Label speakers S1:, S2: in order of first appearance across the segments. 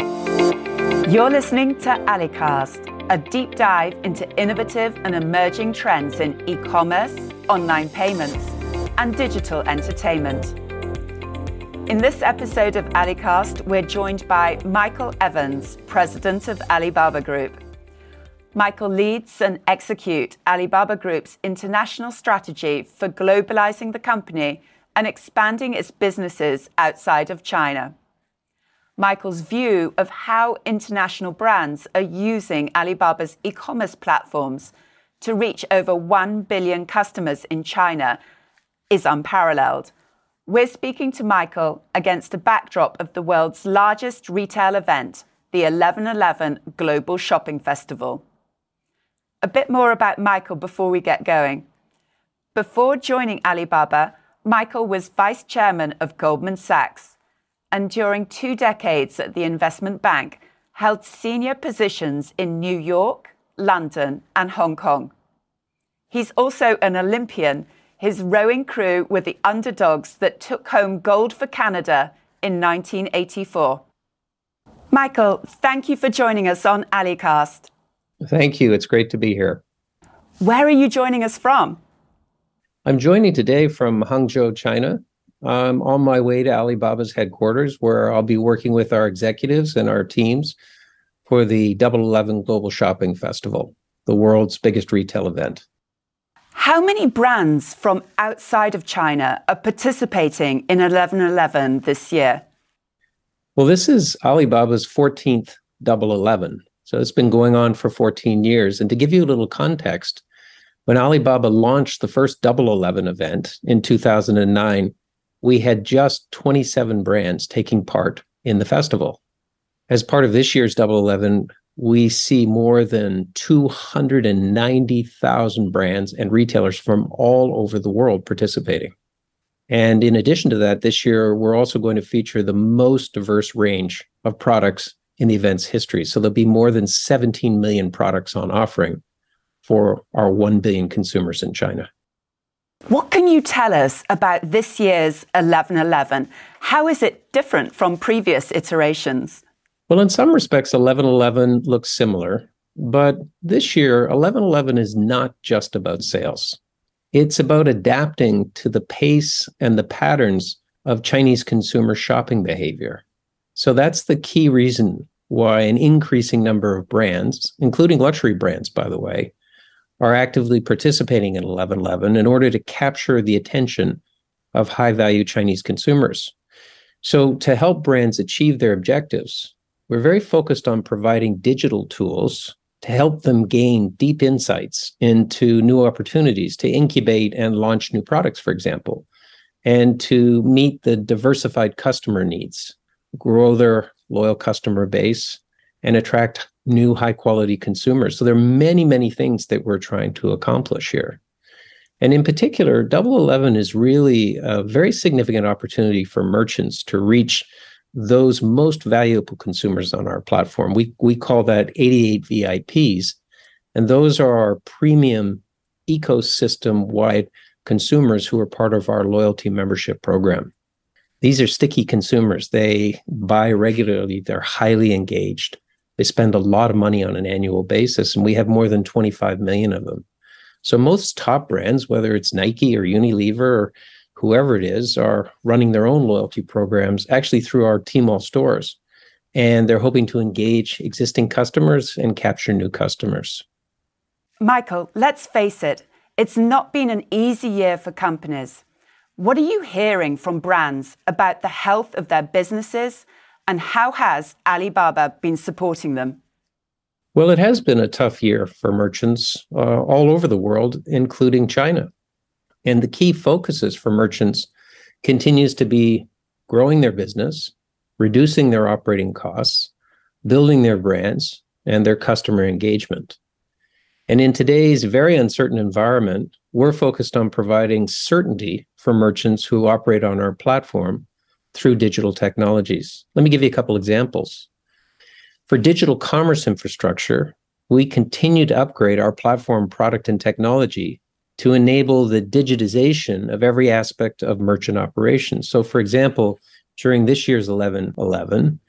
S1: You're listening to AliCast, a deep dive into innovative and emerging trends in e commerce, online payments, and digital entertainment. In this episode of AliCast, we're joined by Michael Evans, President of Alibaba Group. Michael leads and executes Alibaba Group's international strategy for globalizing the company and expanding its businesses outside of China. Michael's view of how international brands are using Alibaba's e-commerce platforms to reach over 1 billion customers in China is unparalleled. We're speaking to Michael against a backdrop of the world's largest retail event, the 11.11 Global Shopping Festival. A bit more about Michael before we get going. Before joining Alibaba, Michael was Vice Chairman of Goldman Sachs, and during two decades at the investment bank, held senior positions in New York, London, and Hong Kong. He's also an Olympian. His rowing crew were the underdogs that took home gold for Canada in 1984. Michael, thank you for joining us on AliCast.
S2: Thank you. It's great to be here.
S1: Where are you joining us from?
S2: I'm joining today from Hangzhou, China. I'm on my way to Alibaba's headquarters, where I'll be working with our executives and our teams for the Double Eleven Global Shopping Festival, the world's biggest retail event.
S1: How many brands from outside of China are participating in 1111 this year?
S2: Well, this is Alibaba's 14th Double 11. So it's been going on for 14 years. And to give you a little context, when Alibaba launched the first Double 11 event in 2009, we had just 27 brands taking part in the festival. As part of this year's Double 11, we see more than 290,000 brands and retailers from all over the world participating. And in addition to that, this year, we're also going to feature the most diverse range of products in the event's history. So there'll be more than 17 million products on offering for our 1 billion consumers in China.
S1: What can you tell us about this year's 1111? How is it different from previous iterations?
S2: Well, in some respects, 1111 looks similar, but this year, 1111 is not just about sales. It's about adapting to the pace and the patterns of Chinese consumer shopping behavior. So that's the key reason why an increasing number of brands, including luxury brands, by the way, are actively participating in 1111 in order to capture the attention of high value Chinese consumers. So, to help brands achieve their objectives, we're very focused on providing digital tools to help them gain deep insights into new opportunities to incubate and launch new products, for example, and to meet the diversified customer needs grow their loyal customer base, and attract new high quality consumers. So there are many, many things that we're trying to accomplish here. And in particular, Double Eleven is really a very significant opportunity for merchants to reach those most valuable consumers on our platform. We we call that 88 VIPs, and those are our premium ecosystem wide consumers who are part of our loyalty membership program. These are sticky consumers. They buy regularly, they're highly engaged. They spend a lot of money on an annual basis, and we have more than 25 million of them. So most top brands, whether it's Nike or Unilever or whoever it is, are running their own loyalty programs actually through our Tmall stores. And they're hoping to engage existing customers and capture new customers.
S1: Michael, let's face it, it's not been an easy year for companies. What are you hearing from brands about the health of their businesses and how has Alibaba been supporting them?
S2: Well, it has been a tough year for merchants uh, all over the world, including China. And the key focuses for merchants continues to be growing their business, reducing their operating costs, building their brands, and their customer engagement. And in today's very uncertain environment, we're focused on providing certainty for merchants who operate on our platform through digital technologies. Let me give you a couple examples. For digital commerce infrastructure, we continue to upgrade our platform product and technology to enable the digitization of every aspect of merchant operations. So, for example, during this year's 11 11,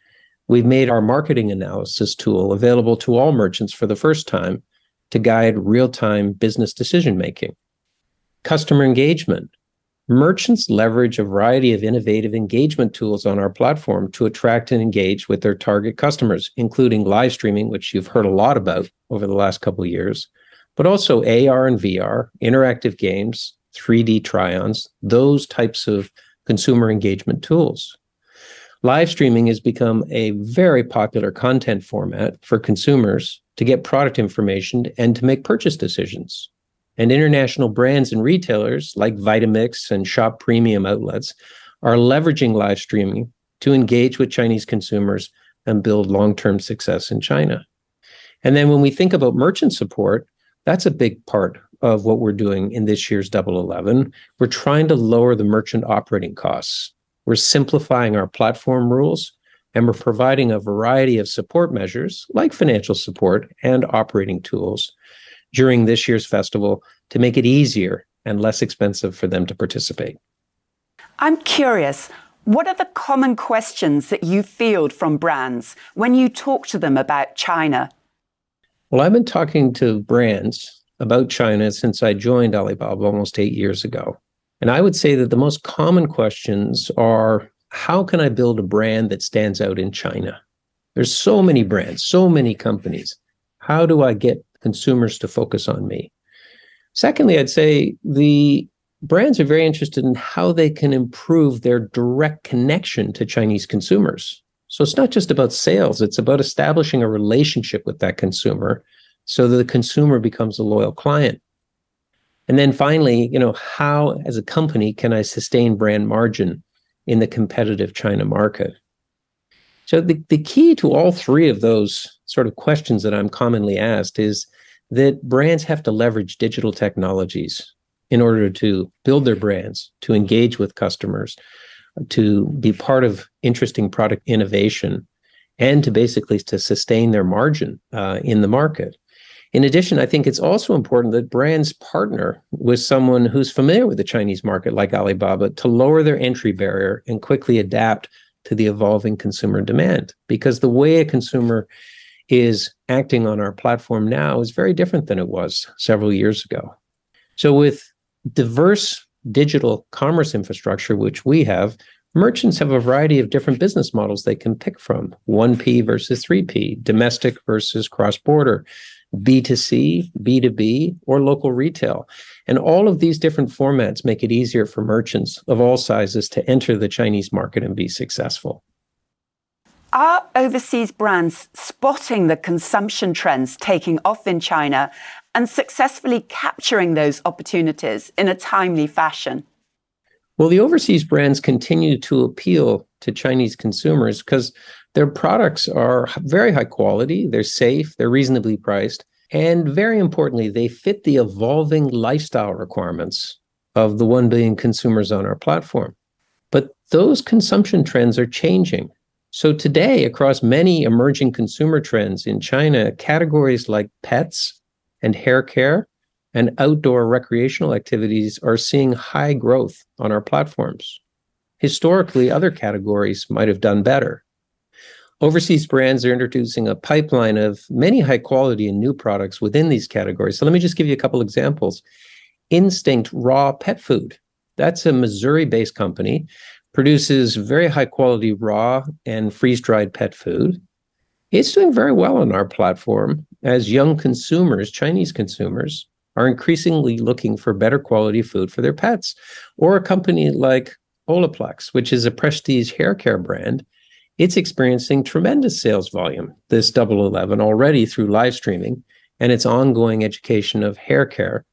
S2: we've made our marketing analysis tool available to all merchants for the first time to guide real time business decision making. Customer engagement. Merchants leverage a variety of innovative engagement tools on our platform to attract and engage with their target customers, including live streaming, which you've heard a lot about over the last couple of years, but also AR and VR, interactive games, 3D try ons, those types of consumer engagement tools. Live streaming has become a very popular content format for consumers to get product information and to make purchase decisions. And international brands and retailers like Vitamix and Shop Premium outlets are leveraging live streaming to engage with Chinese consumers and build long term success in China. And then when we think about merchant support, that's a big part of what we're doing in this year's Double 11. We're trying to lower the merchant operating costs. We're simplifying our platform rules and we're providing a variety of support measures like financial support and operating tools during this year's festival to make it easier and less expensive for them to participate.
S1: I'm curious, what are the common questions that you field from brands when you talk to them about China?
S2: Well, I've been talking to brands about China since I joined Alibaba almost eight years ago. And I would say that the most common questions are how can I build a brand that stands out in China? There's so many brands, so many companies. How do I get consumers to focus on me? Secondly, I'd say the brands are very interested in how they can improve their direct connection to Chinese consumers. So it's not just about sales, it's about establishing a relationship with that consumer so that the consumer becomes a loyal client. And then finally, you know, how as a company can I sustain brand margin in the competitive China market? So the, the key to all three of those sort of questions that I'm commonly asked is that brands have to leverage digital technologies in order to build their brands, to engage with customers, to be part of interesting product innovation, and to basically to sustain their margin uh, in the market. In addition, I think it's also important that brands partner with someone who's familiar with the Chinese market, like Alibaba, to lower their entry barrier and quickly adapt to the evolving consumer demand. Because the way a consumer is acting on our platform now is very different than it was several years ago. So, with diverse digital commerce infrastructure, which we have, merchants have a variety of different business models they can pick from 1P versus 3P, domestic versus cross border, B2C, B2B, or local retail. And all of these different formats make it easier for merchants of all sizes to enter the Chinese market and be successful.
S1: Are overseas brands spotting the consumption trends taking off in China and successfully capturing those opportunities in a timely fashion?
S2: Well, the overseas brands continue to appeal to Chinese consumers because their products are very high quality, they're safe, they're reasonably priced, and very importantly, they fit the evolving lifestyle requirements of the 1 billion consumers on our platform. But those consumption trends are changing. So today, across many emerging consumer trends in China, categories like pets and hair care and outdoor recreational activities are seeing high growth on our platforms. Historically, other categories might have done better. Overseas brands are introducing a pipeline of many high quality and new products within these categories. So let me just give you a couple examples. Instinct Raw Pet Food. That's a Missouri based company, produces very high quality raw and freeze dried pet food. It's doing very well on our platform as young consumers, Chinese consumers, are increasingly looking for better quality food for their pets. Or a company like Olaplex, which is a prestige hair care brand, it's experiencing tremendous sales volume, this Double 11 already through live streaming and its ongoing education of hair care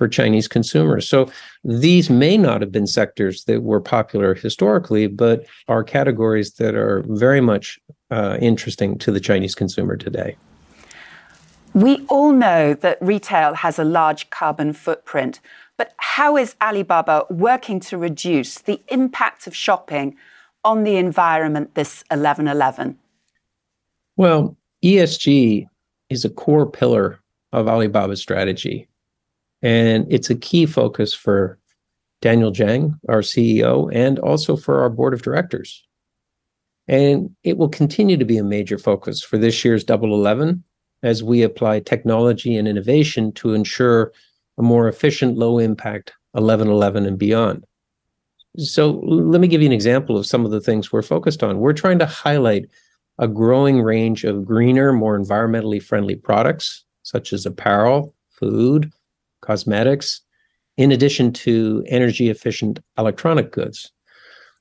S2: for Chinese consumers. So these may not have been sectors that were popular historically, but are categories that are very much uh, interesting to the Chinese consumer today.
S1: We all know that retail has a large carbon footprint, but how is Alibaba working to reduce the impact of shopping on the environment this 1111?
S2: Well, ESG is a core pillar of Alibaba's strategy. And it's a key focus for Daniel Zhang, our CEO, and also for our board of directors. And it will continue to be a major focus for this year's Double 11 as we apply technology and innovation to ensure a more efficient, low impact 1111 and beyond. So let me give you an example of some of the things we're focused on. We're trying to highlight a growing range of greener, more environmentally friendly products, such as apparel, food, cosmetics, in addition to energy efficient electronic goods.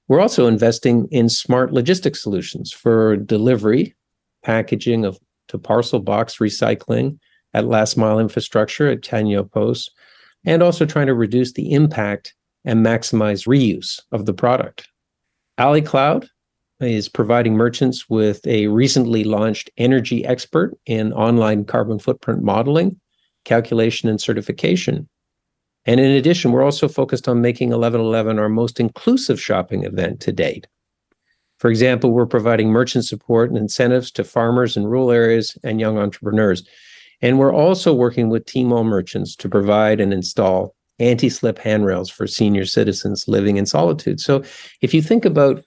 S2: We're also investing in smart logistics solutions for delivery, packaging of to parcel box recycling at last mile infrastructure at Cainiao Post, and also trying to reduce the impact and maximize reuse of the product. AliCloud is providing merchants with a recently launched energy expert in online carbon footprint modeling, calculation, and certification. And in addition, we're also focused on making 1111 our most inclusive shopping event to date. For example, we're providing merchant support and incentives to farmers in rural areas and young entrepreneurs. And we're also working with Tmall merchants to provide and install anti slip handrails for senior citizens living in solitude. So if you think about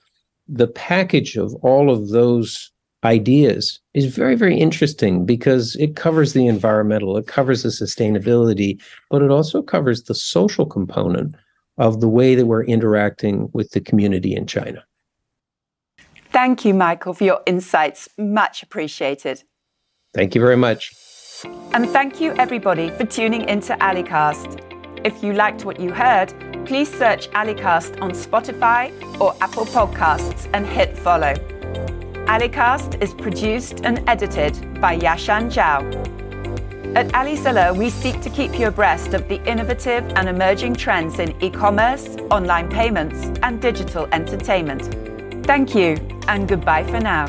S2: the package of all of those ideas is very, very interesting because it covers the environmental, it covers the sustainability, but it also covers the social component of the way that we're interacting with the community in China.
S1: Thank you, Michael, for your insights. Much appreciated.
S2: Thank you very much.
S1: And thank you, everybody, for tuning into Alicast. If you liked what you heard, please search Alicast on Spotify or Apple Podcasts and hit follow. Alicast is produced and edited by Yashan Zhao. At Alizila, we seek to keep you abreast of the innovative and emerging trends in e commerce, online payments, and digital entertainment. Thank you, and goodbye for now.